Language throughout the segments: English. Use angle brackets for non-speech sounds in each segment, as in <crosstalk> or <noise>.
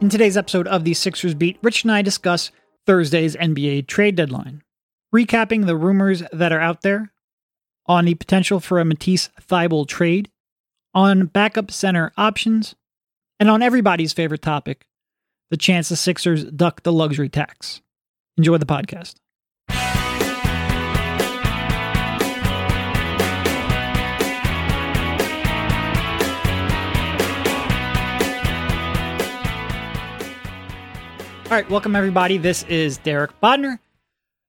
In today's episode of the Sixers Beat, Rich and I discuss Thursday's NBA trade deadline, recapping the rumors that are out there, on the potential for a Matisse Thybulle trade, on backup center options, and on everybody's favorite topic, the chance the Sixers duck the luxury tax. Enjoy the podcast. All right, welcome everybody. This is Derek Bodner,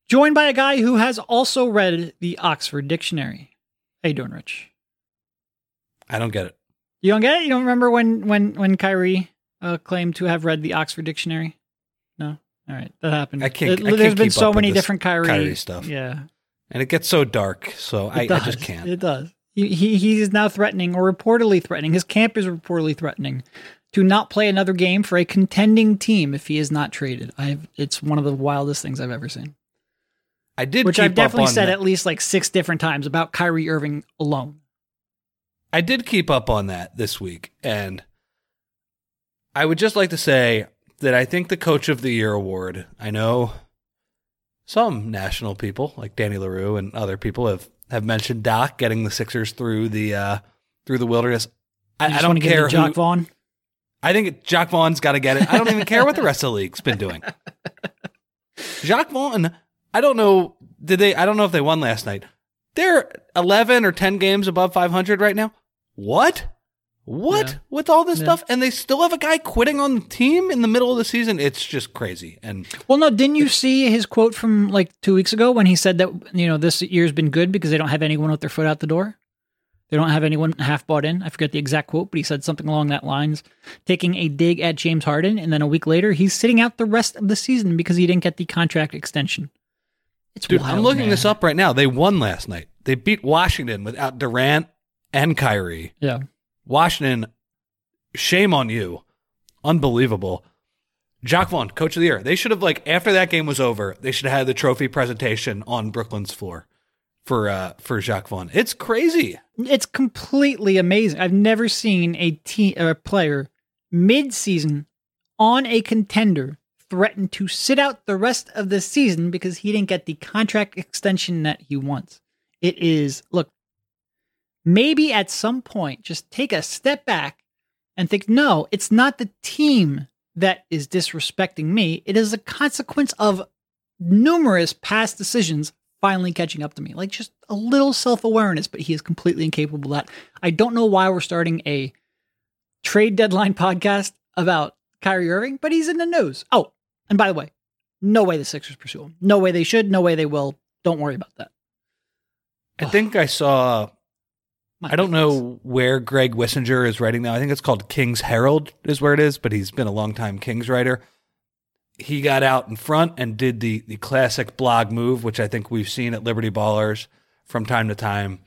joined by a guy who has also read the Oxford Dictionary. How you doing, Rich? I don't get it. You don't get it? You don't remember when when when Kyrie uh, claimed to have read the Oxford Dictionary? No. All right, that happened. I can't. It- I there's can't been keep so many different Kyrie, Kyrie stuff. Yeah, and it gets so dark, so I, I just can't. It does. He, he he's now threatening, or reportedly threatening. His camp is reportedly threatening to not play another game for a contending team if he is not traded. I've it's one of the wildest things I've ever seen. I did, Which I've definitely said that. at least like six different times about Kyrie Irving alone. I did keep up on that this week, and I would just like to say that I think the Coach of the Year award. I know some national people like Danny Leroux and other people have have mentioned Doc getting the Sixers through the uh, through the wilderness. I, I don't wanna give it care Jacque who. Vaughn. I think Jacque Vaughn's got to get it. I don't even care what the rest of the league's been doing. Jacque Vaughn, I don't know. Did they? I don't know if they won last night. They're eleven or ten games above five hundred right now. What? What Yeah. with all this Yeah. stuff? And they still have a guy quitting on the team in the middle of the season. It's just crazy. And Well, no, didn't you see his quote from like two weeks ago when he said that you know this year's been good because they don't have anyone with their foot out the door. They don't have anyone half bought in. I forget the exact quote, but he said something along that lines, taking a dig at James Harden, and then a week later he's sitting out the rest of the season because he didn't get the contract extension. It's dude, wild, I'm looking man. this up right now. They won last night. They beat Washington without Durant and Kyrie. Yeah, Washington, shame on you. Unbelievable. Jacque Vaughn, coach of the year. They should have like after that game was over, they should have had the trophy presentation on Brooklyn's floor for uh for Jacque Vaughn. It's crazy. it's completely amazing. I've never seen a team a player mid-season on a contender threaten to sit out the rest of the season because he didn't get the contract extension that he wants. It is look, maybe at some point just take a step back and think, no, it's not the team that is disrespecting me. It is a consequence of numerous past decisions finally catching up to me. Like just a little self awareness, but he is completely incapable of that. I don't know why we're starting a trade deadline <laughs> podcast about Kyrie Irving, but he's in the news. Oh, and by the way, no way the Sixers pursue him. No way they should. No way they will. Don't worry about that. I think I saw My I don't goodness. know where Greg Wissinger is writing now. I think it's called King's Herald is where it is, but he's been a long time Kings writer. He got out in front and did the the classic blog move, which I think we've seen at Liberty Ballers from time to time.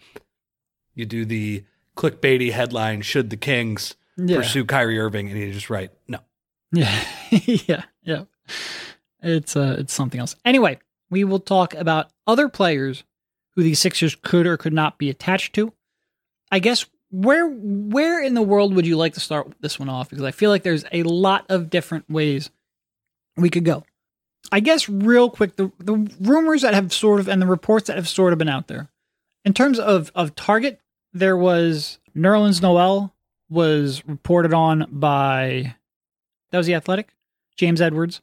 You do the clickbaity headline, should the Kings Yeah. pursue Kyrie Irving? And you just write, no. Yeah, <laughs> yeah, yeah. It's uh, it's something else. Anyway, we will talk about other players who the Sixers could or could not be attached to. I guess where where in the world would you like to start this one off? Because I feel like there's a lot of different ways we could go. I guess real quick, the the rumors that have sort of and the reports that have sort of been out there. In terms of of target, there was Nerlens Noel was reported on by that was the Athletic. James Edwards,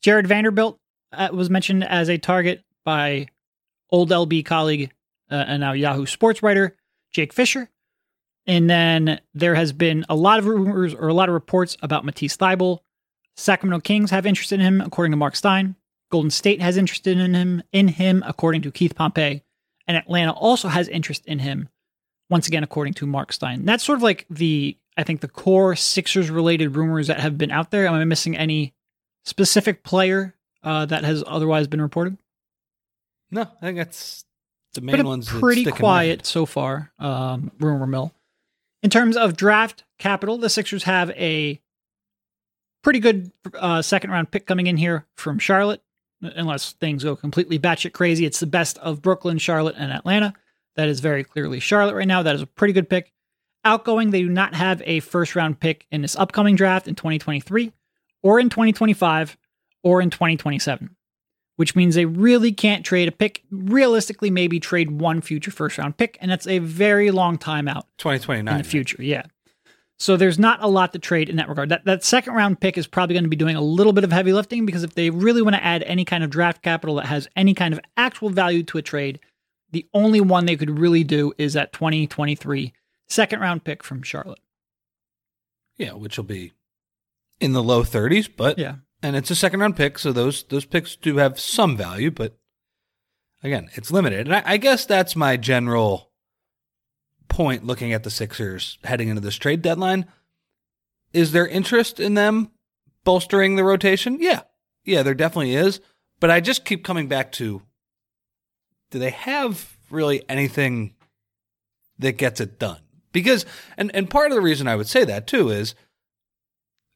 Jarred Vanderbilt uh, was mentioned as a target by old LB colleague uh, and now Yahoo sports writer Jake Fisher. And then there has been a lot of rumors or a lot of reports about Matisse Thybulle. Sacramento Kings have interest in him, according to Mark Stein. Golden State has interest in him, in him, according to Keith Pompey. And Atlanta also has interest in him, once again, according to Mark Stein. That's sort of like the, I think, the core Sixers related rumors that have been out there. Am I missing any specific player uh, that has otherwise been reported? No, I think that's the main ones. pretty quiet so far. Um, rumor mill. In terms of draft capital, the Sixers have a pretty good uh, second round pick coming in here from Charlotte. Unless things go completely batshit crazy, it's the best of Brooklyn, Charlotte, and Atlanta. That is very clearly Charlotte right now. That is a pretty good pick. Outgoing, they do not have a first round pick in this upcoming draft in 2023 or in 2025 or in 2027, which means they really can't trade a pick. Realistically, maybe trade one future first round pick, and that's a very long time out 2029. in the future. Yeah. So there's not a lot to trade in that regard. That that second round pick is probably going to be doing a little bit of heavy lifting because if they really want to add any kind of draft capital that has any kind of actual value to a trade, the only one they could really do is that 2023 second round pick from Charlotte. Yeah, which will be in the low 30s, but Yeah. and it's a second round pick, so those those picks do have some value, but again, it's limited. And I, I guess that's my general point looking at the Sixers heading into this trade deadline. Is there interest in them bolstering the rotation? Yeah. Yeah, there definitely is. But I just keep coming back to do they have really anything that gets it done? Because and, and part of the reason I would say that too is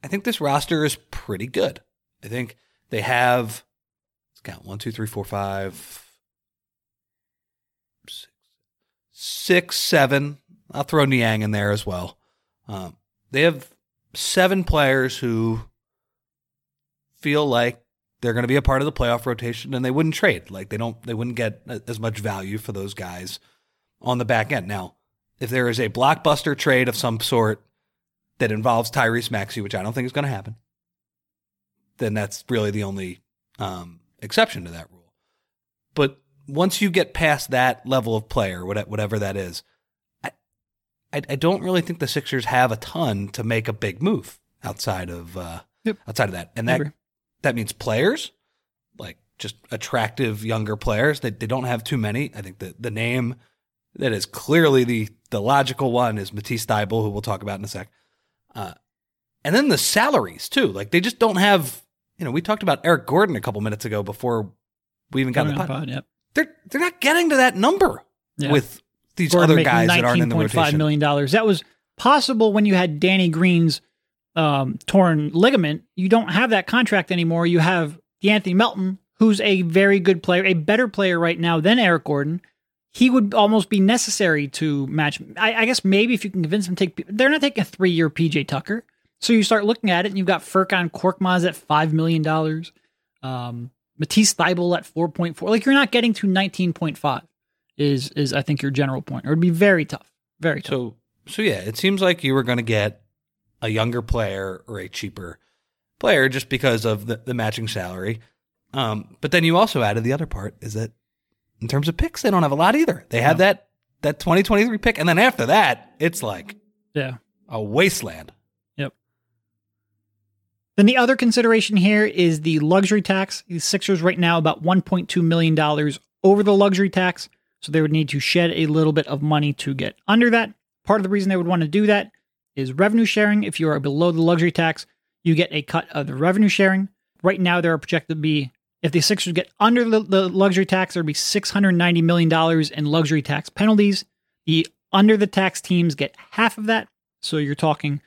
I think this roster is pretty good. I think they have let's count one, two, three, four, five, six, six seven. I'll throw Niang in there as well. Um, they have seven players who feel like they're going to be a part of the playoff rotation, and they wouldn't trade. Like they don't, they wouldn't get as much value for those guys on the back end. Now, if there is a blockbuster trade of some sort that involves Tyrese Maxey, which I don't think is going to happen, then that's really the only um, exception to that rule. But once you get past that level of player, what- whatever that is, I, I, I don't really think the Sixers have a ton to make a big move outside of uh, Yep. outside of that, and that that means players, like just attractive younger players. They they don't have too many. I think the the name that is clearly the the logical one is Matisse Thybulle, who we'll talk about in a sec. Uh, and then the salaries too. Like they just don't have. You know, we talked about Eric Gordon a couple minutes ago before we even got in the pod. Pod, yep. They're they're not getting to that number Yeah. with these Gordon other guys that aren't in the $19.5 rotation. million dollars. That was possible when you had Danny Green's um, torn ligament. You don't have that contract anymore. You have De'Anthony Melton, who's a very good player, a better player right now than Eric Gordon. He would almost be necessary to match. I, I guess maybe if you can convince them to take, they're not taking a three-year PJ Tucker. So you start looking at it, and you've got Furkan Korkmaz at five million dollars, um, Matisse Thybulle at four point four. Like you're not getting to nineteen point five. Is is I think your general point, or it'd be very tough, very tough. So so yeah, it seems like you were going to get a younger player or a cheaper player just because of the, the matching salary. Um, but then you also added the other part is that in terms of picks, they don't have a lot either. They have No. that that 2023 pick, and then after that, it's like Yeah. a wasteland. Then the other consideration here is the luxury tax. The Sixers right now about $1.2 million over the luxury tax. So they would need to shed a little bit of money to get under that. Part of the reason they would want to do that is revenue sharing. If you are below the luxury tax, you get a cut of the revenue sharing. Right now, there are projected to be, if the Sixers get under the, luxury tax, there would be $690 million in luxury tax penalties. The under the tax teams get half of that. So you're talking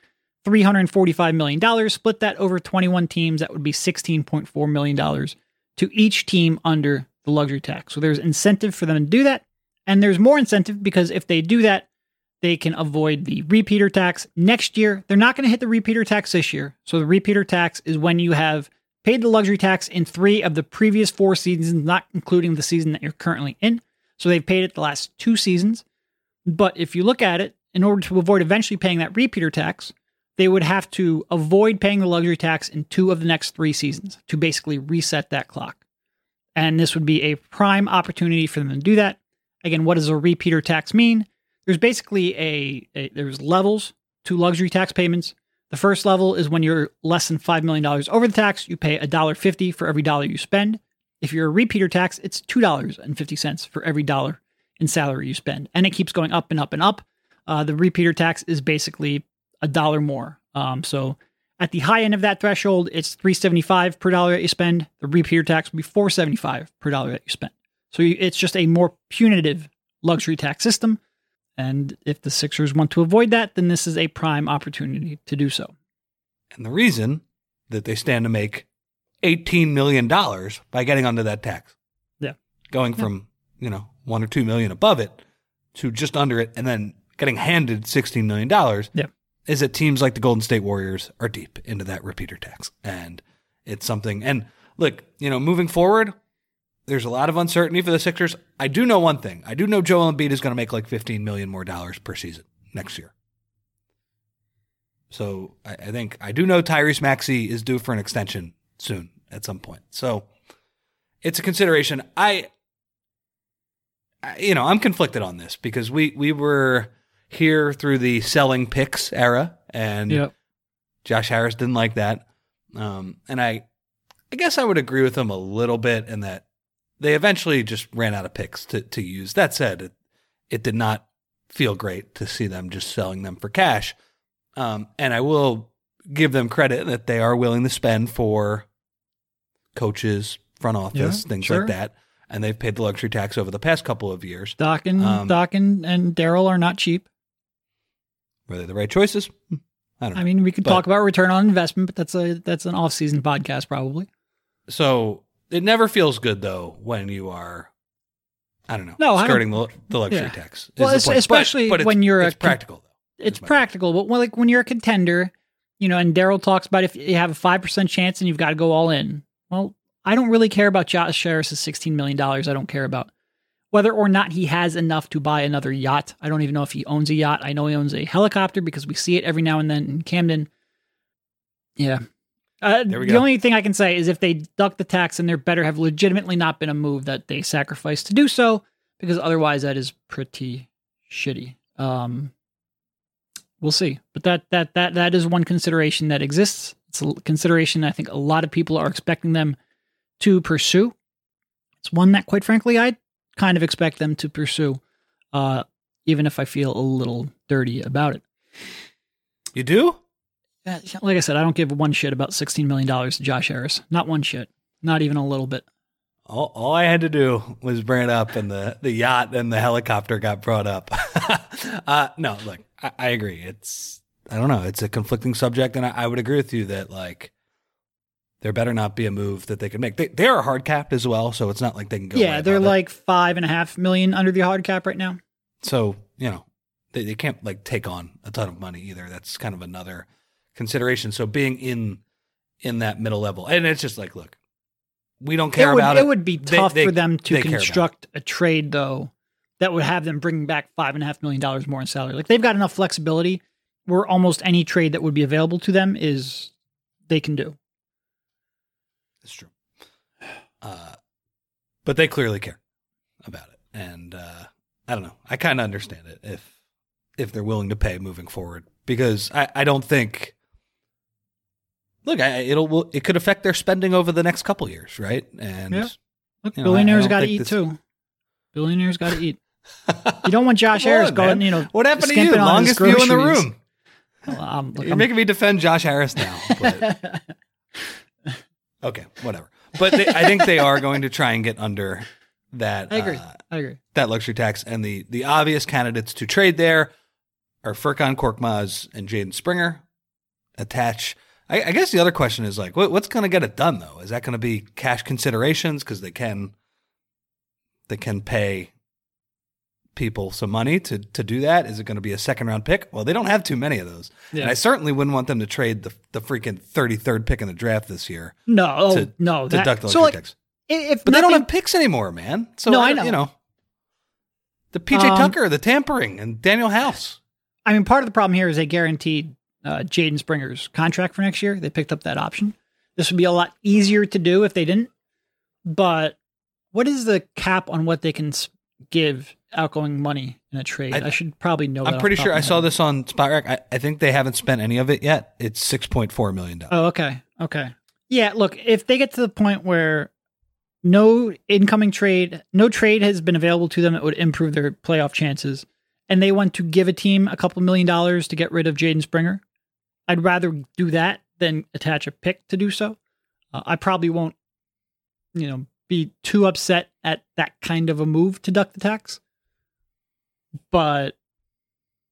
$345 million. Split that over 21 teams, that would be $16.4 million to each team under the luxury tax. So there's incentive for them to do that. And there's more incentive because if they do that, they can avoid the repeater tax next year. They're not going to hit the repeater tax this year. So the repeater tax is when you have paid the luxury tax in three of the previous four seasons, not including the season that you're currently in. So they've paid it the last two seasons. But if you look at it, in order to avoid eventually paying that repeater tax, they would have to avoid paying the luxury tax in two of the next three seasons to basically reset that clock. And this would be a prime opportunity for them to do that. Again, what does a repeater tax mean? There's basically a, a there's levels to luxury tax payments. The first level is when you're less than $5 million over the tax, you pay $1.50 for every dollar you spend. If you're a repeater tax, it's $2.50 for every dollar in salary you spend. And it keeps going up and up and up. Uh, the repeater tax is basically a dollar more. Um, so at the high end of that threshold, it's 375 per dollar that you spend. The repeater tax will be 475 per dollar that you spend. So you, it's just a more punitive luxury tax system. And if the Sixers want to avoid that, then this is a prime opportunity to do so. And the reason that they stand to make $18 million by getting under that tax. Yeah. Going from, you know, one or two million above it to just under it and then getting handed $16 million Yeah. Is that teams like the Golden State Warriors are deep into that repeater tax. And it's something, and look, you know, moving forward, there's a lot of uncertainty for the Sixers. I do know one thing. I do know Joel Embiid is going to make like 15 million more dollars per season next year. So I, I think I do know Tyrese Maxey is due for an extension soon at some point. So it's a consideration. I, I you know, I'm conflicted on this because we we were here through the selling picks era, and Yep. Josh Harris didn't like that. Um, and I, I guess I would agree with him a little bit in that they eventually just ran out of picks to, to use. That said, it, it did not feel great to see them just selling them for cash. Um, and I will give them credit that they are willing to spend for coaches, front office, Yeah, things sure. like that. And they've paid the luxury tax over the past couple of years. Doc and Um, Doc and, and Daryl are not cheap. Were they the right choices? Hmm, I don't know. I mean, we could But- talk about return on investment, but that's a that's an off season podcast probably. So it never feels good though when you are, I don't know, No, skirting the, the luxury Yeah. tax. Well, point. But- especially but it's- when you're a it's con- practical though. It's practical, but when, like when you're a contender, you know, and Daryl talks about if you have a five percent chance and you've got to go all in. Well, I don't really care about Josh Harris's sixteen million dollars. I don't care about whether or not he has enough to buy another yacht. I don't even know if he owns a yacht. I know he owns a helicopter because we see it every now and then in Camden. Yeah. Uh, the go. only thing I can say is if they duck the tax, then there better have legitimately not been a move that they sacrificed to do so, because otherwise that is pretty shitty. Um, we'll see, but that that that that is one consideration that exists. It's a consideration I think a lot of people are expecting them to pursue. It's one that, quite frankly, I kind of expect them to pursue, uh, even if I feel a little dirty about it. You do? Uh, Like I said, I don't give one shit about $16 million to Josh Harris. Not one shit. Not even a little bit. All, all I had to do was bring it up, and the, the yacht and the helicopter got brought up. <laughs> uh, no, look, I, I agree. It's I don't know. It's a conflicting subject, and I, I would agree with you that like there better not be a move that they can make. They they are hard capped as well, so it's not like they can go. yeah, they're above it. like five and a half million under the hard cap right now. so you know they, they can't like take on a ton of money either. That's kind of another consideration. So being in in that middle level, and it's just like, look, we don't care it would, about it it. would be tough they- for them to they care about it. construct a trade though that would have them bringing back five and a half million dollars more in salary. Like they've got enough flexibility where almost any trade that would be available to them is they can do. It's true. Uh, but they clearly care about it, and uh, I don't know. I kind of understand it if if they're willing to pay moving forward because I, I don't think. Look, I, it'll it could affect their spending over the next couple years, right? And Yeah. Look, You know, billionaires got to eat this- too. Billionaires got to eat. <laughs> You don't want Josh Harris on, going, man. you know, what happened to you? Longest view in the room. Well, um, look, You're I'm- making me defend Josh Harris now. But <laughs> okay, whatever. But they, I think they are going to try and get under that. I agree. uh, I agree. that luxury tax. And the the obvious candidates to trade there are Furkan Korkmaz and Jaden Springer. Attach. I, I guess the other question is like, what, what's going to get it done though? Is that going to be cash considerations because they can they can pay people some money to to do that? Is it going to be a second round pick? Well, they don't have too many of those, Yeah. and I certainly wouldn't want them to trade the the freaking thirty third pick in the draft this year No, oh, to- no. to duck the so like, tax. if But they don't have picks anymore, man. So No, I, I know. You know, the PJ Um, Tucker, the tampering, and Danuel House. I mean, part of the problem here is they guaranteed uh, Jaden Springer's contract for next year. They picked up that option. This would be a lot easier to do if they didn't. But what is the cap on what they can give outgoing money in a trade? I, I- should probably know. I'm pretty sure I saw this on Spotrac. I, I think they haven't spent any of it yet. It's six point four million dollars. Oh, okay, okay, yeah. Look, if they get to the point where no incoming trade, no trade has been available to them that would improve their playoff chances, and they want to give a team a couple million dollars to get rid of Jaden Springer, I'd rather do that than attach a pick to do so. Uh, I probably won't, you know, be too upset at that kind of a move to duck the tax. But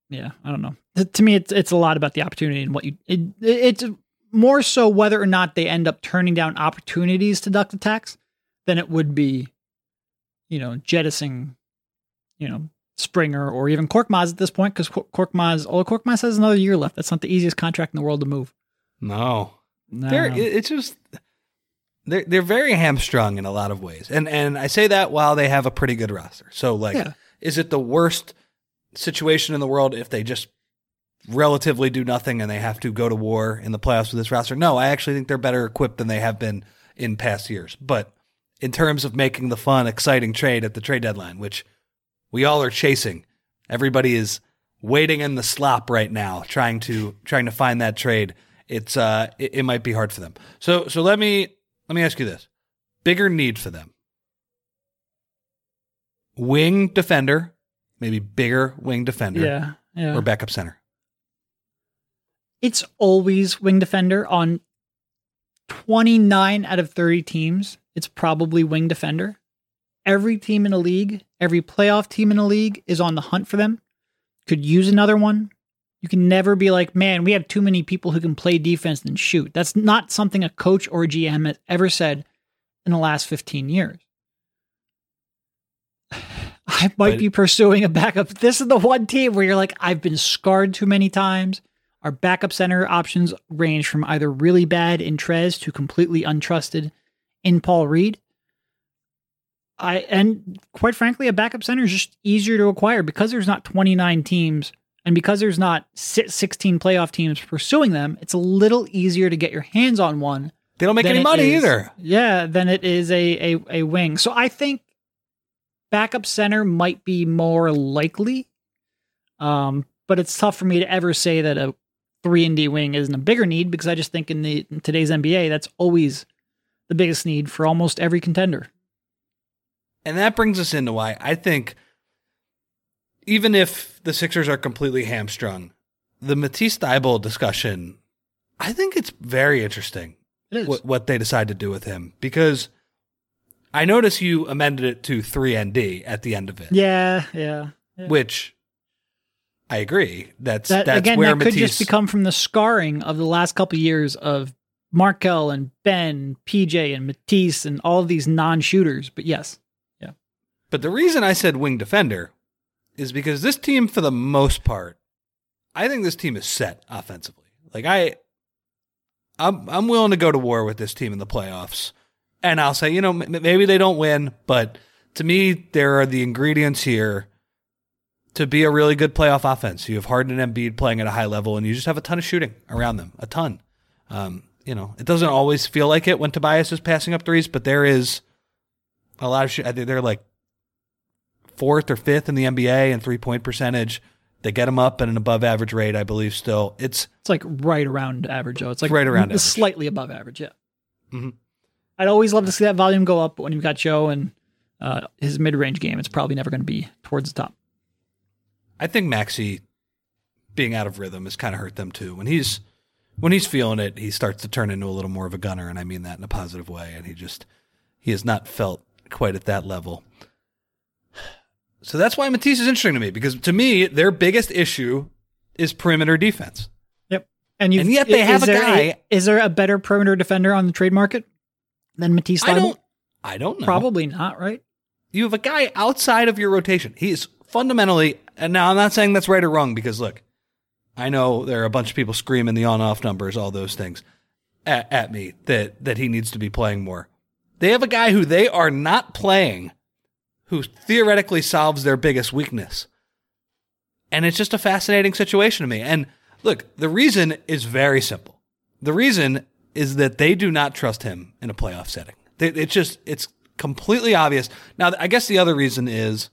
yeah, I don't know. To- me, it's it's a lot about the opportunity and what you. It, it's more so whether or not they end up turning down opportunities to duck the tax than it would be, you know, jettisoning, you know, Springer or even Korkmaz at this point because Korkmaz, oh, Korkmaz has another year left. That's not the easiest contract in the world to move. No, No. they're it's just they're they're very hamstrung in a lot of ways, and and I say that while they have a pretty good roster. So like, Yeah. is it the worst situation in the world if they just relatively do nothing and they have to go to war in the playoffs with this roster? No, I actually think they're better equipped than they have been in past years. But in terms of making the fun, exciting trade at the trade deadline, which we all are chasing, everybody is waiting in the slop right now, trying to trying to find that trade. It's uh, it, it might be hard for them. So so let me let me ask you this: bigger need for them, wing defender, maybe bigger wing defender, yeah, yeah. or backup center. it's always wing defender on 29 out of 30 teams. It's probably wing defender. Every team in a league, every playoff team in a league is on the hunt for them. Could use another one. You can never be like, man, we have too many people who can play defense and shoot. That's not something a coach or a GM has ever said in the last 15 years. <sighs> I might But- be pursuing a backup. This is the one team where you're like, I've been scarred too many times. Our backup center options range from either really bad in Trez to completely untrusted in Paul Reed. I and quite frankly, a backup center is just easier to acquire because there's not 29 teams and because there's not 16 playoff teams pursuing them. It's a little easier to get your hands on one. They don't make any money is- either. Yeah, than it is a, a a wing. So I think backup center might be more likely. Um, but it's tough for me to ever say that a three and D wing isn't a bigger need because I just think in the in today's NBA that's always the biggest need for almost every contender. And that brings us into why I think even if the Sixers are completely hamstrung, the Matisse Thybulle discussion, I think it's very interesting It what, what they decide to do with him because I notice you amended it to 3ND at the end of it, Yeah, yeah. yeah. which I agree. That's That that's again, where that could just become from the scarring of the last couple years of Markelle and Ben, PJ and Matisse and all of these non-shooters. But yes, yeah. But the reason I said wing defender is because this team, for the most part, I think this team is set offensively. Like I, I'm I'm willing to go to war with this team in the playoffs, and I'll say, you know, m- maybe they don't win, but to me, there are the ingredients here to be a really good playoff offense. You have Harden and Embiid playing at a high level, and you just have a ton of shooting around them, a ton. Um, you know, it doesn't always feel like it when Tobias is passing up threes, but there is a lot of shit. They're like fourth or fifth in the NBA in three point percentage. They get them up at an above average rate, I believe. Still, it's it's like right around average. Joe. It's like Right around slightly above average. Yeah. Mhm. I'd always love to see that volume go up, but when you've got Joe and uh, his mid-range game, it's probably never going to be towards the top. I think Maxey being out of rhythm has kind of hurt them too. When he's when he's feeling it, he starts to turn into a little more of a gunner, and I mean that in a positive way. And he just he has not felt quite at that level. So that's why Matisse is interesting to me because to me their biggest issue is perimeter defense. Yep. And you And yet they have a guy- is there a better perimeter defender on the trade market than Matisse? I don't I don't know. Probably not. Right. you have a guy outside of your rotation. He is fundamentally, and now I'm not saying that's right or wrong because look, I know there are a bunch of people screaming the on-off numbers, all those things at, at me that that he needs to be playing more. They have a guy who they are not playing, who theoretically solves their biggest weakness, and it's just a fascinating situation to me. And look, the reason is very simple. The reason is that they do not trust him in a playoff setting. It's just it's completely obvious. Now, I guess the other reason is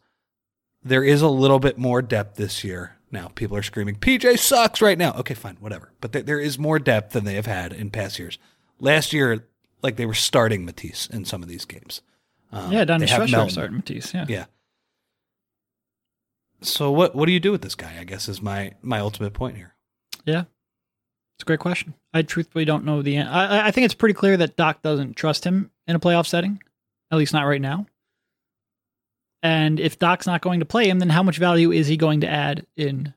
there is a little bit more depth this year. Now, people are screaming, PJ sucks right now. Okay, fine, whatever. But there, is more depth than they have had in past years. Last year, like they were starting Matisse in some of these games. Um, yeah. They have Stretcher Melton. Matisse. Yeah. Yeah. So what what do you do with this guy? I guess is my my ultimate point here. Yeah. It's a great question. I truthfully don't know the. an- I, I think it's pretty clear that Doc doesn't trust him in a playoff setting, at least not right now. And if Doc's not going to play him, then how much value is he going to add in?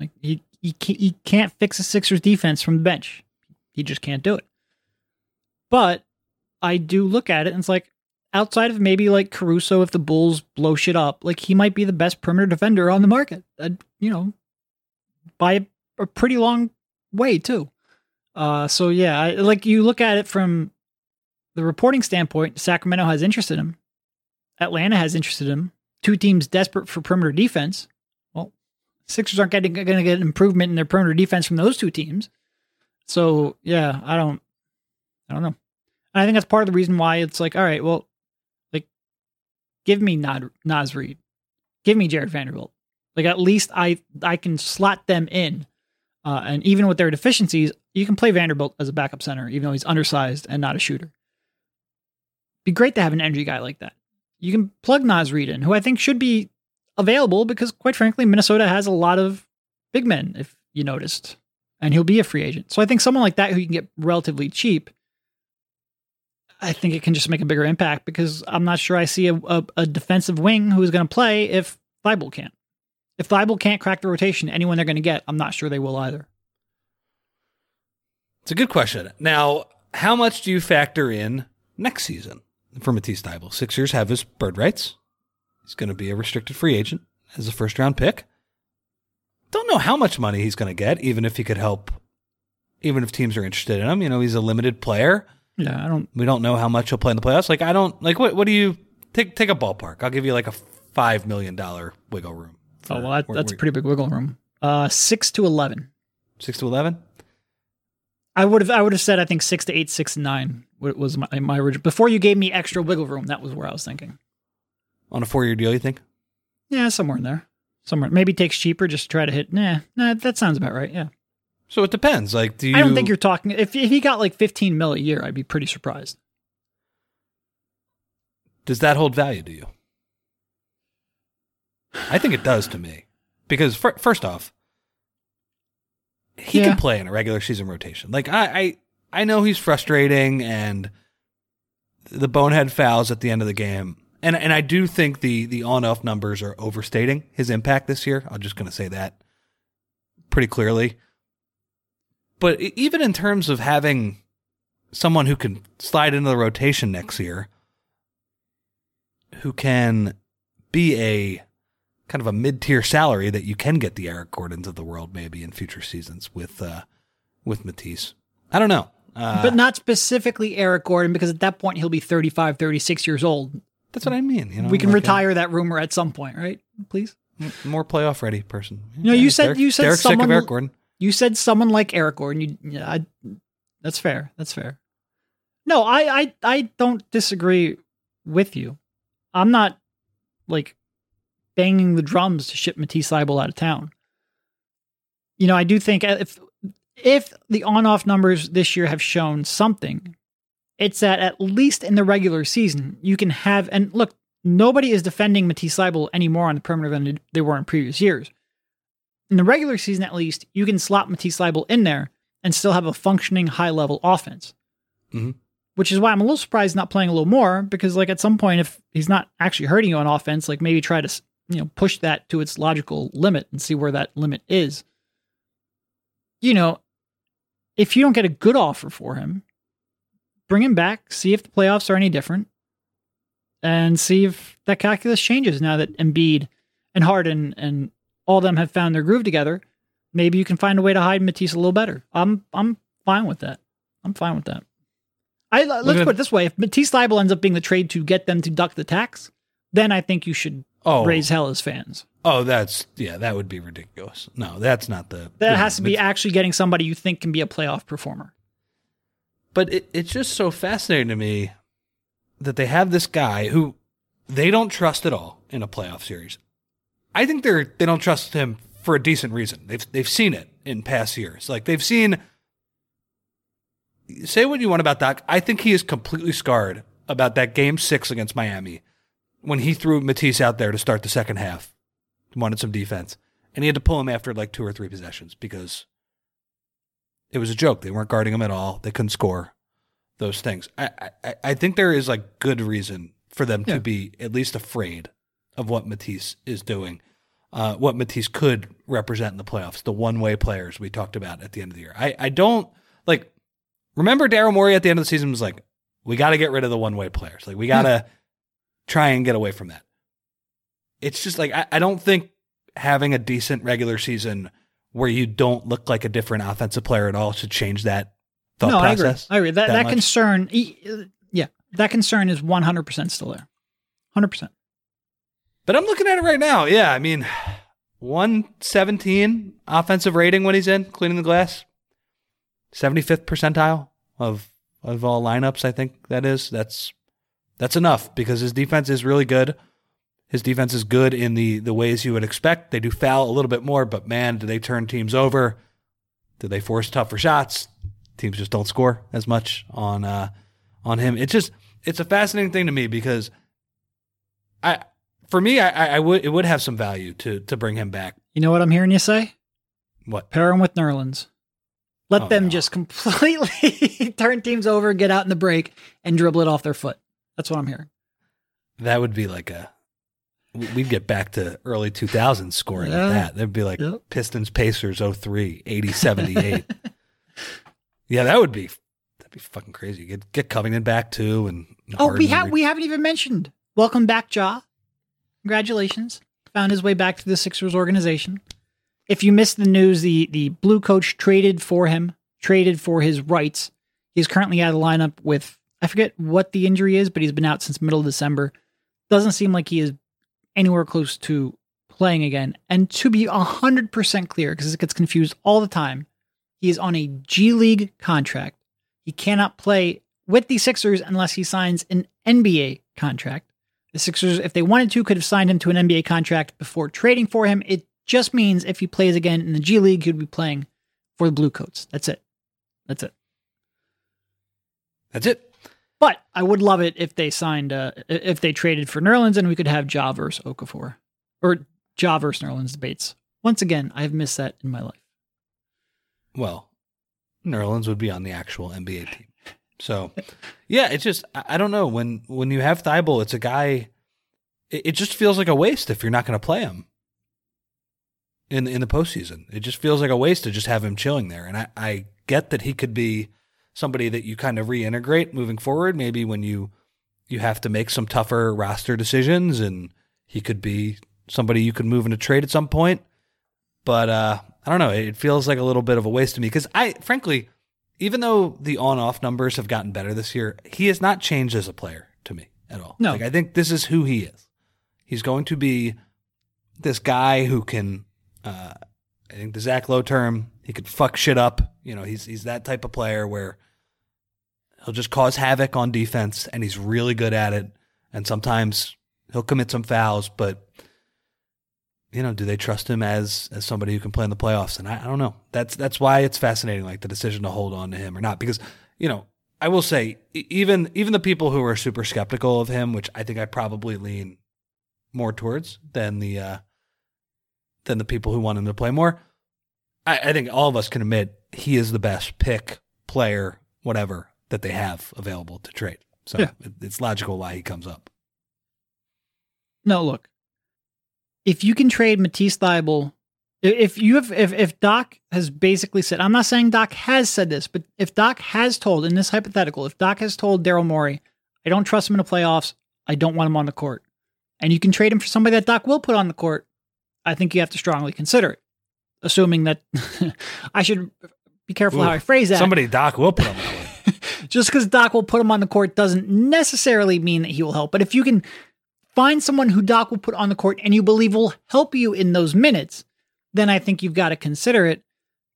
Like he he can't, he can't fix a Sixers defense from the bench. He just can't do it. But I do look at it and it's like outside of maybe like Caruso, if the Bulls blow shit up, like he might be the best perimeter defender on the market. Uh, you know, by a, a pretty long way too. Uh, so yeah, I, like you look at it from the reporting standpoint, Sacramento has interest in him. Atlanta has interest in him. Two teams desperate for perimeter defense. Well, Sixers aren't getting going to get an improvement in their perimeter defense from those two teams. So yeah, I don't, I don't know. And I think that's part of the reason why it's like, all right, well, give me Nad, Naz Reid, give me Jarred Vanderbilt. Like at least I I can slot them in, uh, and even with their deficiencies, you can play Vanderbilt as a backup center, even though he's undersized and not a shooter. Be great to have an energy guy like that. You can plug Naz Reid in, who I think should be available because, quite frankly, Minnesota has a lot of big men, if you noticed, and he'll be a free agent. So I think someone like that who you can get relatively cheap, I think it can just make a bigger impact because I'm not sure I see a, a, a defensive wing who is going to play if Thybulle can't. If Thybulle can't crack the rotation, anyone they're going to get, I'm not sure they will either. It's a good question. Now, how much do you factor in next season for Matisse Thybulle? Sixers have his bird rights. He's going to be a restricted free agent as a first round pick. Don't know how much money he's going to get, even if he could help, even if teams are interested in him. You know, he's a limited player. Yeah, I don't. We don't know how much he'll play in the playoffs. Like, I don't like what. What do you take? Take a ballpark. I'll give you like a five million dollar wiggle room. For, oh well, that, that's a pretty big wiggle room. Uh, six to eleven. Six to eleven. I would have. I would have said. I think six to eight, six to nine was my my original. Before you gave me extra wiggle room, that was where I was thinking. On a four year deal, you think? Yeah, somewhere in there. Somewhere. Maybe takes cheaper just to try to hit. Nah, nah. That sounds about right. Yeah. So it depends. Like, do you? I don't think you're talking. If if he got like 15 mil a year, I'd be pretty surprised. Does that hold value to you? I think it does to me because for, first off, he yeah. can play in a regular season rotation. Like I, I, I know he's frustrating and the bonehead fouls at the end of the game. And and I do think the the on off numbers are overstating his impact this year. I'm just going to say that pretty clearly. But even in terms of having someone who can slide into the rotation next year, who can be a kind of a mid tier salary that you can get the Eric Gordons of the world maybe in future seasons with uh, with Matisse. I don't know. Uh, but not specifically Eric Gordon because at that point he'll be 35, 36 years old. That's what I mean. You know, we can like retire a, that rumor at some point, right? Please. More playoff ready person. No, you said Derek, you said Derek's someone. Sick of Eric Gordon. You said someone like Eric Gordon. You, yeah, I, that's fair. That's fair. No, I, I, I don't disagree with you. I'm not like banging the drums to ship Matisse Thybulle out of town. You know, I do think if if the on-off numbers this year have shown something, it's that at least in the regular season you can have and look, nobody is defending Matisse Thybulle anymore on the perimeter than they were in previous years. In the regular season, at least, you can slot Matisse Thybulle in there and still have a functioning high-level offense. Mm-hmm. Which is why I'm a little surprised not playing a little more because, like, at some point, if he's not actually hurting you on offense, like maybe try to you know push that to its logical limit and see where that limit is you know if you don't get a good offer for him bring him back see if the playoffs are any different and see if that calculus changes now that Embiid and Harden and all of them have found their groove together maybe you can find a way to hide Matisse a little better i'm i'm fine with that i'm fine with that I uh, let's put it this way: if Matisse Thybulle ends up being the trade to get them to duck the tax, then I think you should oh. raise hell as fans. Oh, that's yeah, that would be ridiculous. No, that's not the. That has to be actually getting somebody you think can be a playoff performer. But it, it's just so fascinating to me that they have this guy who they don't trust at all in a playoff series. I think they're they don't trust him for a decent reason. They've they've seen it in past years. Like they've seen. Say what you want about Doc. I think he is completely scarred about that game six against Miami when he threw Matisse out there to start the second half, wanted some defense, and he had to pull him after like two or three possessions because it was a joke. They weren't guarding him at all. They couldn't score. Those things. I I, I think there is like good reason for them yeah. to be at least afraid of what Matisse is doing, uh, what Matisse could represent in the playoffs. The one way players we talked about at the end of the year. I I don't like. Remember Daryl Morey at the end of the season was like, we got to get rid of the one way players. Like we got to. try and get away from that. It's just like I, I don't think having a decent regular season where you don't look like a different offensive player at all should change that thought no, process. I agree. I agree. That that that, concern, yeah, that concern is one hundred percent still there. Hundred percent. But I'm looking at it right now. Yeah, I mean, 117 offensive rating when he's in cleaning the glass. 75th percentile of of all lineups, I think that is. That's that's enough because his defense is really good. His defense is good in the the ways you would expect. They do foul a little bit more, but man, do they turn teams over? Do they force tougher shots? Teams just don't score as much on uh on him. It's just it's a fascinating thing to me because I for me I, I would it would have some value to to bring him back. You know what I'm hearing you say? What? Pair him with Nerlens. Let Oh, them no. just completely <laughs> turn teams over, get out in the break, and dribble it off their foot. That's what I'm hearing. That would be like a we'd get back to early 2000s scoring Yeah. with that. That'd be like Yep. Pistons Pacers 03, 80 <laughs> 78. yeah, that would be that'd be fucking crazy. Get get Covington back too and Oh, we have re- we haven't even mentioned. Welcome back, Ja. Congratulations. Found his way back to the Sixers organization. If you missed the news, the the Bluecoats traded for him, traded for his rights. He's currently out of the lineup with I forget what the injury is, but he's been out since middle of December. Doesn't seem like he is anywhere close to playing again. And to be 100% clear, because it gets confused all the time, he is on a G League contract. He cannot play with the Sixers unless he signs an NBA contract. The Sixers, if they wanted to, could have signed him to an NBA contract before trading for him. It just means if he plays again in the G League, he'd be playing for the Bluecoats. That's it. That's it. That's it. But I would love it if they signed, uh, if they traded for Nerlens and we could have Ja versus Okafor or Ja versus Nerlens debates. Once again, I've missed that in my life. Well, Nerlens would be on the actual NBA team. So, yeah, it's just I don't know when when you have Thybulle, it's a guy. It, it just feels like a waste if you're not going to play him in in the postseason. It just feels like a waste to just have him chilling there. And I, I get that he could be somebody that you kind of reintegrate moving forward. Maybe when you you have to make some tougher roster decisions, and he could be somebody you could move in a trade at some point. But uh, I don't know. It feels like a little bit of a waste to me because I, frankly, even though the on-off numbers have gotten better this year, he has not changed as a player to me at all. No. like I think this is who he is. He's going to be this guy who can. Uh, I think the Zach Lowe term, he could fuck shit up. You know, he's he's that type of player where he'll just cause havoc on defense, and he's really good at it. And sometimes he'll commit some fouls, but you know, do they trust him as as somebody who can play in the playoffs? And I, I don't know. That's that's why it's fascinating, like the decision to hold on to him or not. Because you know, I will say, even even the people who are super skeptical of him, which I think I probably lean more towards than the uh, than the people who want him to play more. I, I think all of us can admit he is the best pick, player, whatever that they have available to trade. So Yeah. it, it's logical why he comes up. No, look. If you can trade Matisse Thybulle, if you have, if if Doc has basically said, I'm not saying Doc has said this, but if Doc has told in this hypothetical, if Doc has told Daryl Morey, I don't trust him in the playoffs, I don't want him on the court, and you can trade him for somebody that Doc will put on the court, I think you have to strongly consider it, assuming that <laughs> I should be careful how I phrase that. Somebody Doc will put on the <laughs> court. Just because Doc will put him on the court doesn't necessarily mean that he will help. But if you can find someone who Doc will put on the court and you believe will help you in those minutes, then I think you've got to consider it.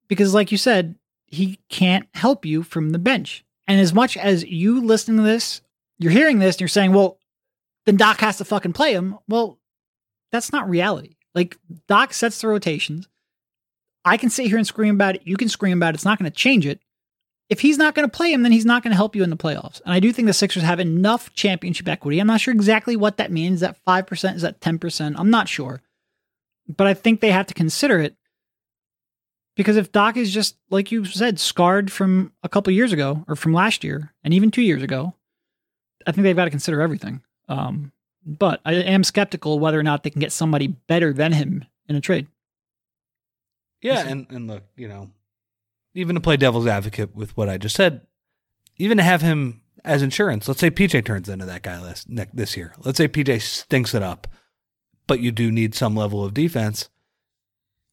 Because, like you said, he can't help you from the bench. And as much as you listening to this, you're hearing this and you're saying, well, then Doc has to fucking play him. Well, that's not reality. Like, Doc sets the rotations. I can sit here and scream about it. You can scream about it. It's not going to change it if he's not going to play him, then he's not going to help you in the playoffs. And I do think the Sixers have enough championship equity. I'm not sure exactly what that means. Is that 5%? Is that 10%? I'm not sure. But I think they have to consider it because if Doc is just, like you said, scarred from a couple years ago or from last year and even two years ago, I think they've got to consider everything. Um, but I am skeptical whether or not they can get somebody better than him in a trade. Yeah, and and look, you know, even to play devil's advocate with what I just said, even to have him as insurance. Let's say PJ turns into that guy last, ne- this year. Let's say PJ stinks it up, but you do need some level of defense.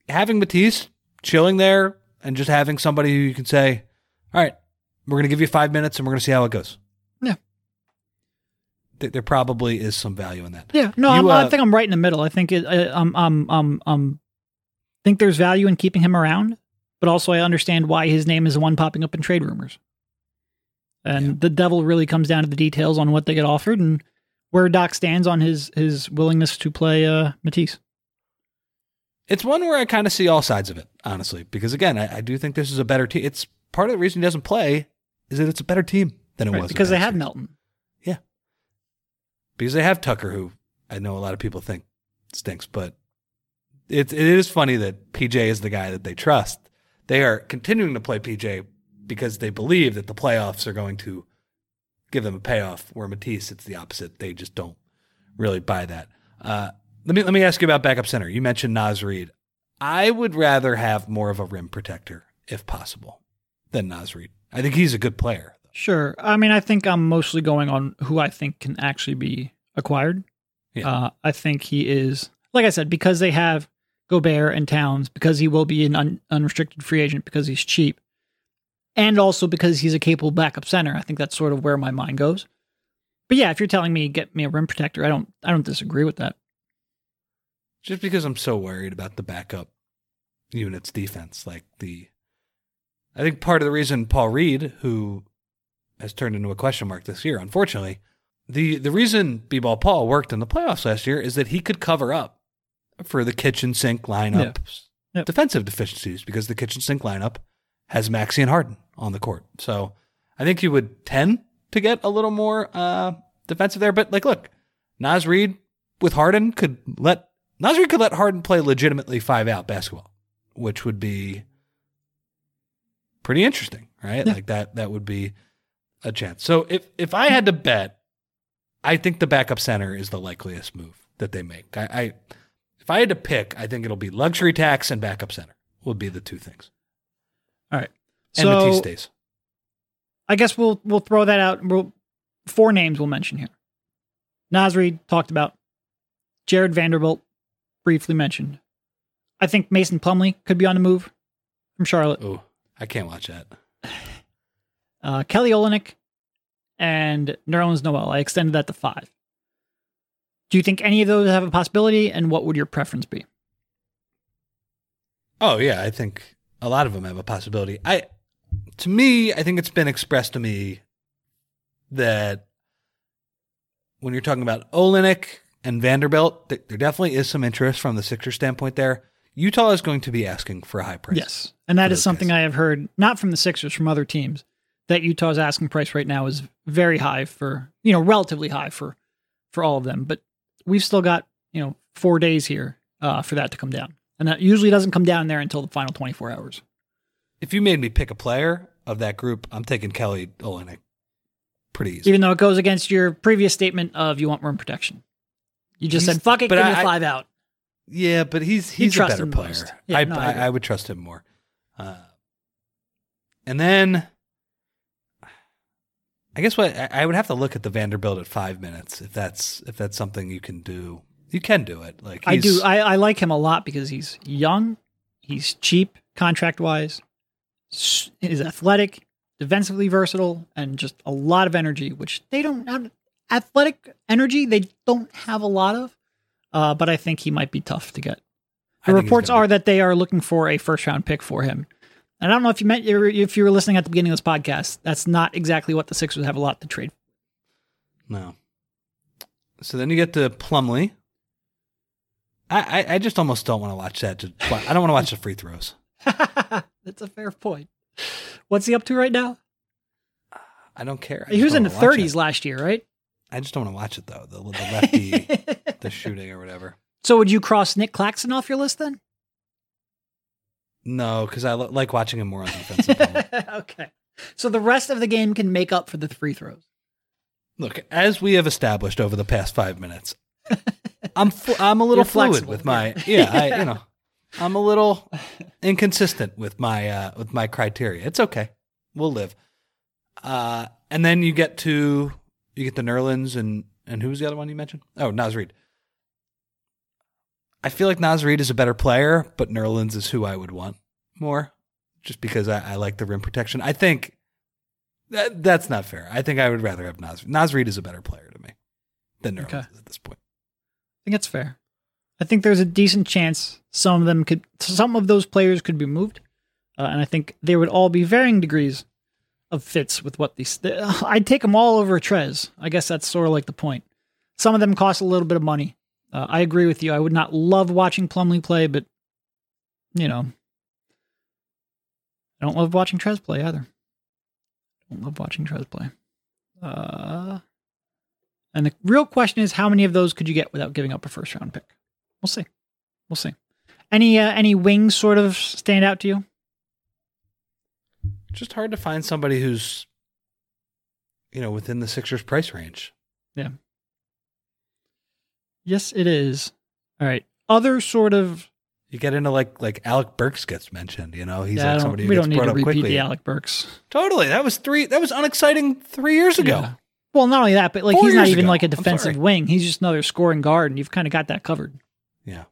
Having Matisse chilling there and just having somebody who you can say, all right, we're going to give you five minutes and we're going to see how it goes. Yeah. Th- There probably is some value in that. Yeah, no, You, I'm, uh, I think I'm right in the middle. I think it, I, um, um, um, um, think there's value in keeping him around, but also I understand why his name is the one popping up in trade rumors. And Yeah. the devil really comes down to the details on what they get offered and where Doc stands on his his willingness to play uh, Matisse. It's one where I kind of see all sides of it, honestly, because again, I, I do think this is a better team. It's part of the reason he doesn't play is that it's a better team than it Right, was because they have. Melton. Yeah, because they have Tucker, who I know a lot of people think stinks, but it it is funny that PJ is the guy that they trust. They are continuing to play PJ because they believe that the playoffs are going to give them a payoff. Where Matisse, it's the opposite. They just don't really buy that. Uh, let me let me ask you about backup center. You mentioned Naz Reid. I would rather have more of a rim protector, if possible, than Naz Reid. I think he's a good player. Sure. I mean, I think I'm mostly going on who I think can actually be acquired. Yeah. Uh, I think he is, like I said, because they have Gobert and Towns, because he will be an un- unrestricted free agent because he's cheap, and also because he's a capable backup center. I think that's sort of where my mind goes. But yeah, if you're telling me get me a rim protector, I don't, I don't disagree with that. just because I'm so worried about the backup unit's defense. Like the, I think part of the reason Paul Reed, who has turned into a question mark this year, unfortunately, the the reason B-ball Paul worked in the playoffs last year is that he could cover up for the kitchen sink lineup Yep. defensive deficiencies because the kitchen sink lineup has Maxey and Harden on the court. So I think you would tend to get a little more uh, defensive there. But like, look, Naz Reid with Harden could let Naz Reid could let Harden play legitimately five out basketball, which would be pretty interesting, right? Yeah. Like that that would be a chance. So if if I had to bet, I think the backup center is the likeliest move that they make. I, I if I had to pick, I think it'll be luxury tax and backup center would be the two things. All right. And so Matisse stays. I guess we'll we'll throw that out. We'll, four names we'll mention here. Naz Reid talked about. Jarred Vanderbilt briefly mentioned. I think Mason Plumlee could be on the move from Charlotte. Oh, I can't watch that. Uh, Kelly Olynyk and Nerlens Noel. I extended that to five. Do you think any of those have a possibility, and what would your preference be? Oh yeah, I think a lot of them have a possibility. I to me, I think it's been expressed to me that when you're talking about Olynyk and Vanderbilt, th- there definitely is some interest from the Sixers standpoint there. Utah is going to be asking for a high price. Yes, and that is something guys. I have heard not from the Sixers, from other teams. That Utah's asking price right now is very high for you know relatively high for for all of them, but we've still got you know four days here uh, for that to come down, and that usually doesn't come down there until the final twenty four hours. If you made me pick a player of that group, I'm taking Kelly Olynyk pretty easy. Even though it goes against your previous statement of you want rim protection, you just He's- said fuck it, give me I- a five out. Yeah, but he's he's a better player. Yeah, I, no, I I. I would trust him more. Uh, and then I guess what I would have to look at the Vanderbilt at five minutes if that's if that's something you can do. You can do it. Like I do. I, I like him a lot because he's young, he's cheap contract wise, he's athletic, defensively versatile, and just a lot of energy, which they don't have. Athletic energy, they don't have a lot of, uh, but I think he might be tough to get. The reports are that they are looking for a first round pick for him. And I don't know if you meant if you were listening at the beginning of this podcast. That's not exactly what the Sixers have a lot to trade. no. So then you get to Plumlee. I, I, I just almost don't want to watch that. I don't want to watch the free throws. <laughs> That's a fair point. What's he up to right now? I don't care. I He was in the wanna watch it. 30s last year, right? I just don't want to watch it though. The, the lefty, <laughs> the shooting or whatever. so would you cross Nic Claxton off your list then? No, because I li- like watching him more on defense. <laughs> okay. So the rest of the game can make up for the free throws. Look, as we have established over the past five minutes, <laughs> I'm fl- I'm a little fluid flexible, with my yeah. yeah. I, you <laughs> know, I'm a little inconsistent with my uh, with my criteria. It's okay. We'll live. Uh, and then you get to you get the Nerlens and and who's the other one you mentioned? Oh, Naz Reid. I feel like Naz Reid is a better player, but Nerlens is who I would want more, just because I, I like the rim protection. I think that that's not fair. I think I would rather have Naz. Naz Reid is a better player to me than Nerlens Okay. at this point. I think it's fair. I think there's a decent chance some of them could, some of those players could be moved, uh, and I think they would all be varying degrees of fits with what these. I'd take them all over Trez. I guess that's sort of like the point. Some of them cost a little bit of money. Uh, I agree with you. I would not love watching Plumlee play, but you know, I don't love watching Trez play either. I Don't love watching Trez play. Uh, and the real question is, how many of those could you get without giving up a first round pick? We'll see. We'll see. Any uh, any wings sort of stand out to you? Just hard to find somebody who's you know within the Sixers price range. Yes, it is. All right. Other sort of. You get into like like Alec Burks gets mentioned. You know, he's Yeah, like somebody who we gets don't need brought to up repeat quickly. the Alec Burks. Totally, that was three. That was unexciting three years ago. Yeah. Well, not only that, but like Four he's not even ago. like a defensive wing. He's just another scoring guard, and you've kind of got that covered. Yeah.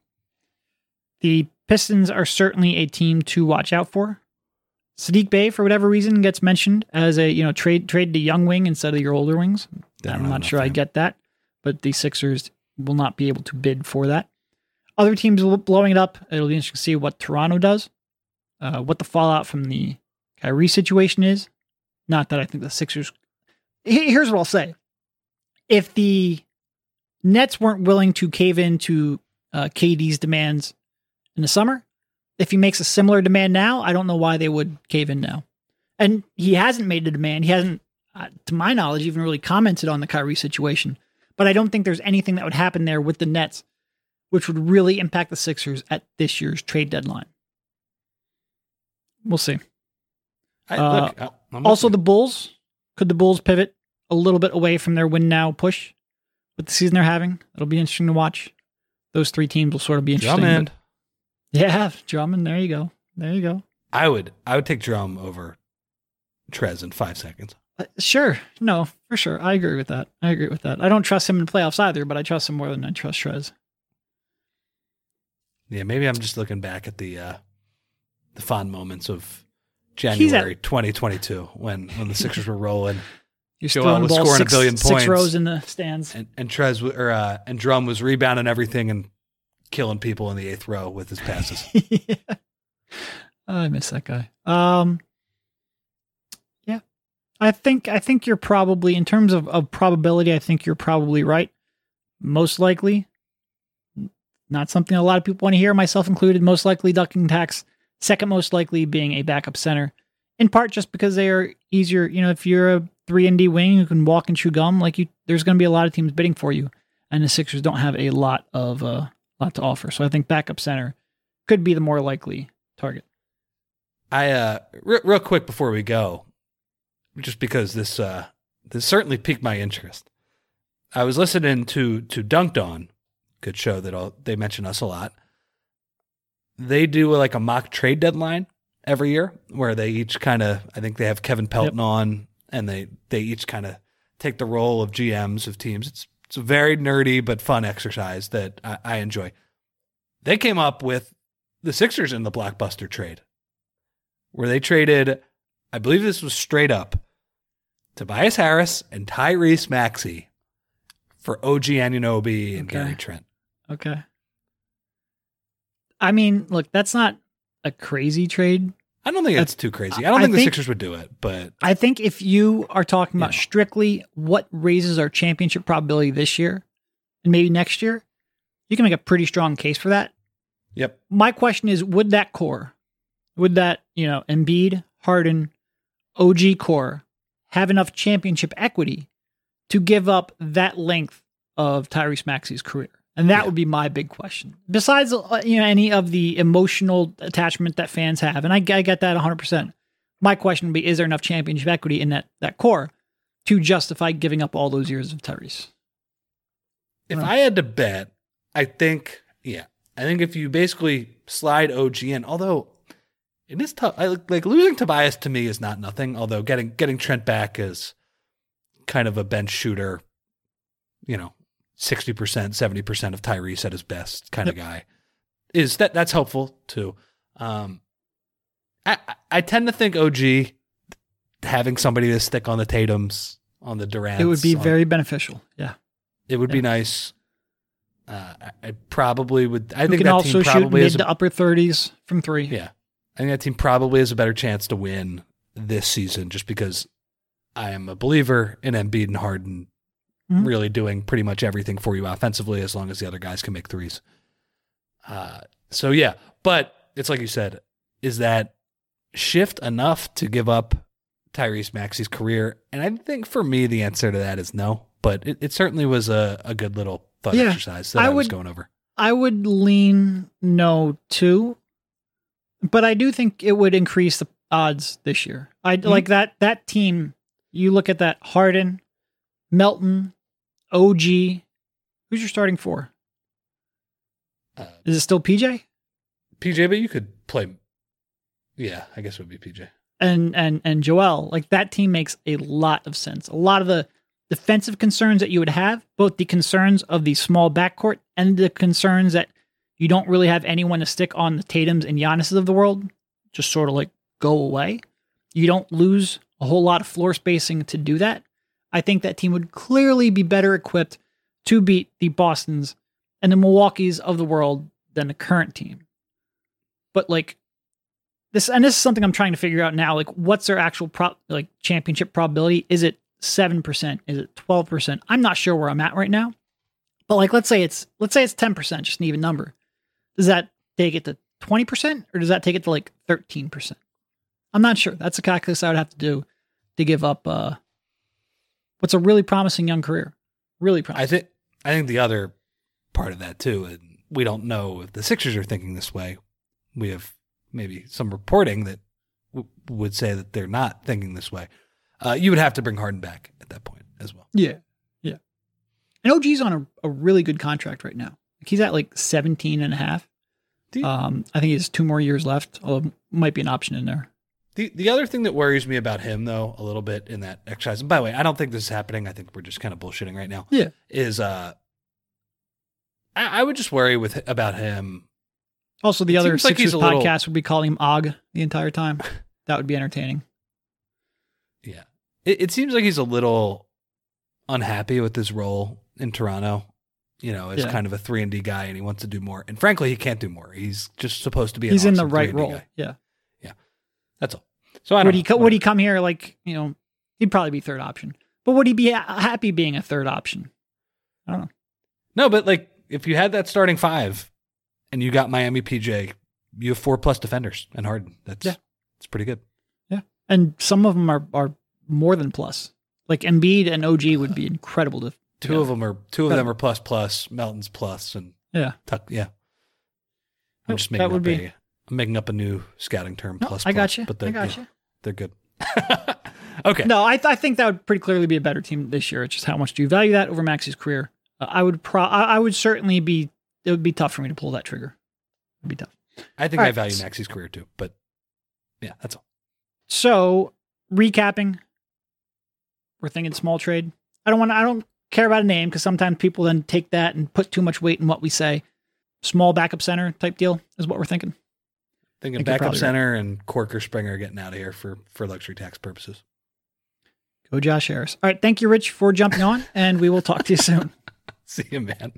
The Pistons are certainly a team to watch out for. Sadiq Bey, for whatever reason, gets mentioned as a you know trade trade the young wing instead of your older wings. Don't I'm not sure I get that, but the Sixers will not be able to bid for that. Other teams blowing it up. It'll be interesting to see what Toronto does, uh, what the fallout from the Kyrie situation is. Not that I think the Sixers. Here's what I'll say: If the Nets weren't willing to cave in to uh, KD's demands in the summer, if he makes a similar demand now, I don't know why they would cave in now. And he hasn't made a demand. He hasn't, uh, to my knowledge, even really commented on the Kyrie situation. But I don't think there's anything that would happen there with the Nets, which would really impact the Sixers at this year's trade deadline. We'll see. I, Uh, look, I- Also, the Bulls. Could the Bulls pivot a little bit away from their win now push with the season they're having? It'll be interesting to watch. Those three teams will sort of be interesting. Drummond. but- Yeah, Drummond. There you go. There you go. I would I would take Drum over Trez in five seconds. Uh, sure. No, for sure. I agree with that. I agree with that. I don't trust him in playoffs either, but I trust him more than I trust Trez. Yeah, maybe I'm just looking back at the uh, the fond moments of He's at- January 2022 when when the Sixers were rolling <laughs> You're Joel was scoring a billion points. six rows in the stands. and and Trez or uh, and Drum was rebounding everything and killing people in the eighth row with his passes. <laughs> yeah. I miss that guy. Um, I think I think you're probably in terms of, of probability. I think you're probably right. Most likely, not something a lot of people want to hear, myself included. Most likely, ducking tax. Second most likely being a backup center, in part just because they are easier. You know, if you're a three and D wing who can walk and chew gum, like you, there's going to be a lot of teams bidding for you, and the Sixers don't have a lot of uh, lot to offer. So I think backup center could be the more likely target. I uh re- real quick before we go, just because this uh this certainly piqued my interest. I was listening to to Dunked On, good show that all, they mention us a lot. They do like a mock trade deadline every year where they each kind of I think they have Kevin Pelton on and they they each kind of take the role of GMs of teams. It's it's a very nerdy but fun exercise that I, I enjoy. They came up with the Sixers in the blockbuster trade where they traded, I believe this was straight up, Tobias Harris and Tyrese Maxey for OG Anunoby and Okay. Gary Trent. Okay. I mean, look, that's not a crazy trade. I don't think that's too crazy. I don't I think, the Sixers would do it, but I think if you are talking about Yeah. strictly what raises our championship probability this year and maybe next year, you can make a pretty strong case for that. yep. My question is would that core, would that, you know, Embiid, Harden, OG core have enough championship equity to give up that length of Tyrese Maxey's career? And that Yeah. would be my big question. Besides, uh, you know, any of the emotional attachment that fans have, and I, I get that 100%. My question would be: Is there enough championship equity in that that core to justify giving up all those years of Tyrese? If Huh. I had to bet, I think, yeah, I think if you basically slide OG in, although it is tough, I, like losing Tobias to me is not nothing. Although getting getting Trent back is kind of a bench shooter, you know, 60%, 70% of Tyrese at his best kind of guy. Is that that's helpful too. Um I I tend to think OG having somebody to stick on the Tatums, on the Durant. It would be very beneficial. Yeah. It would be nice. Uh, I, I probably would. I Who think can that also team shoot probably mid has a, to upper 30s from three. yeah. I think that team probably has a better chance to win this season, just because I am a believer in Embiid and Harden Mhm. really doing pretty much everything for you offensively, as long as the other guys can make threes. Uh, so yeah, but it's like you said, is that shift enough to give up Tyrese Maxey's career? And I think for me, the answer to that is no. But it, it certainly was a, a good little thought Yeah, exercise that I I, was would- going over. I would lean no too, but I do think it would increase the odds this year. I Mm-hmm. like that that team. You look at that Harden, Melton, OG. Who's your starting four? Uh, Is it still PJ PJ, but you could play. Yeah, I guess it would be PJ. and and and Joel? Like that team makes a lot of sense. A lot of the defensive concerns that you would have, both the concerns of the small backcourt and the concerns that you don't really have anyone to stick on the Tatum's and Giannis's of the world, just sort of like go away. You don't lose a whole lot of floor spacing to do that. I think that team would clearly be better equipped to beat the Bostons and the Milwaukee's of the world than the current team. But like this, and this is something I'm trying to figure out now. Like, what's their actual pro like championship probability? Is it seven percent? Is it twelve percent? I'm not sure where I'm at right now. But like, let's say it's let's say it's ten percent, just an even number. Does that take it to twenty percent, or does that take it to like thirteen percent? I'm not sure. That's a calculus I would have to do to give up uh what's a really promising young career. Really promising. I think I think the other part of that too, and we don't know if the Sixers are thinking this way. We have maybe some reporting that w- would say that they're not thinking this way. Uh, you would have to bring Harden back at that point as well. Yeah. Yeah. And OG's on a, a really good contract right now. Like he's at like 17 and a half. You- Um, I think he has two more years left, although might be an option in there. The the other thing that worries me about him though a little bit in that exercise, and by the way, I don't think this is happening. I think we're just kind of bullshitting right now. Yeah. Is uh, I, I would just worry with about him. Also, the It other like Sixers he's a little- podcast would be calling him Og the entire time. <laughs> that would be entertaining. Yeah, it, it seems like he's a little unhappy with his role in Toronto. You know, is Yeah. kind of a three and D guy, and he wants to do more. And frankly, he can't do more. He's just supposed to be. He's in the right role. guy. Yeah. That's all. So I don't Would he co- would he come here like you know? He'd probably be third option. But would he be ha- happy being a third option? I don't know. No, but like if you had that starting five, and you got Miami PJ, you have four plus defenders and Harden. That's Yeah. it's pretty good. Yeah, and some of them are are more than plus. Like Embiid and OG would be incredible to. Two Yeah. of them are two of them are plus plus. Melton's plus and Yeah. Tuck. Yeah, I'm just That making would up be- a. I'm making up a new scouting term. No, plus, I got plus, you. But I they're, got yeah, you. they're good. <laughs> okay. No, I, th- I think that would pretty clearly be a better team this year. It's just how much do you value that over Maxey's career? Uh, I would pro. I, I would certainly be. It would be tough for me to pull that trigger. It'd be tough. I think All I right. value Maxey's career too, but yeah, that's all. So recapping, we're thinking small trade. I don't want. I don't care about a name because sometimes people then take that and put too much weight in what we say. Small backup center type deal is what we're thinking. Thinking think backup center and Corker Springer getting out of here for for luxury tax purposes. Go Josh Harris. All right. Thank you, Rich, for jumping on, and we will talk to you soon. <laughs> See you, man.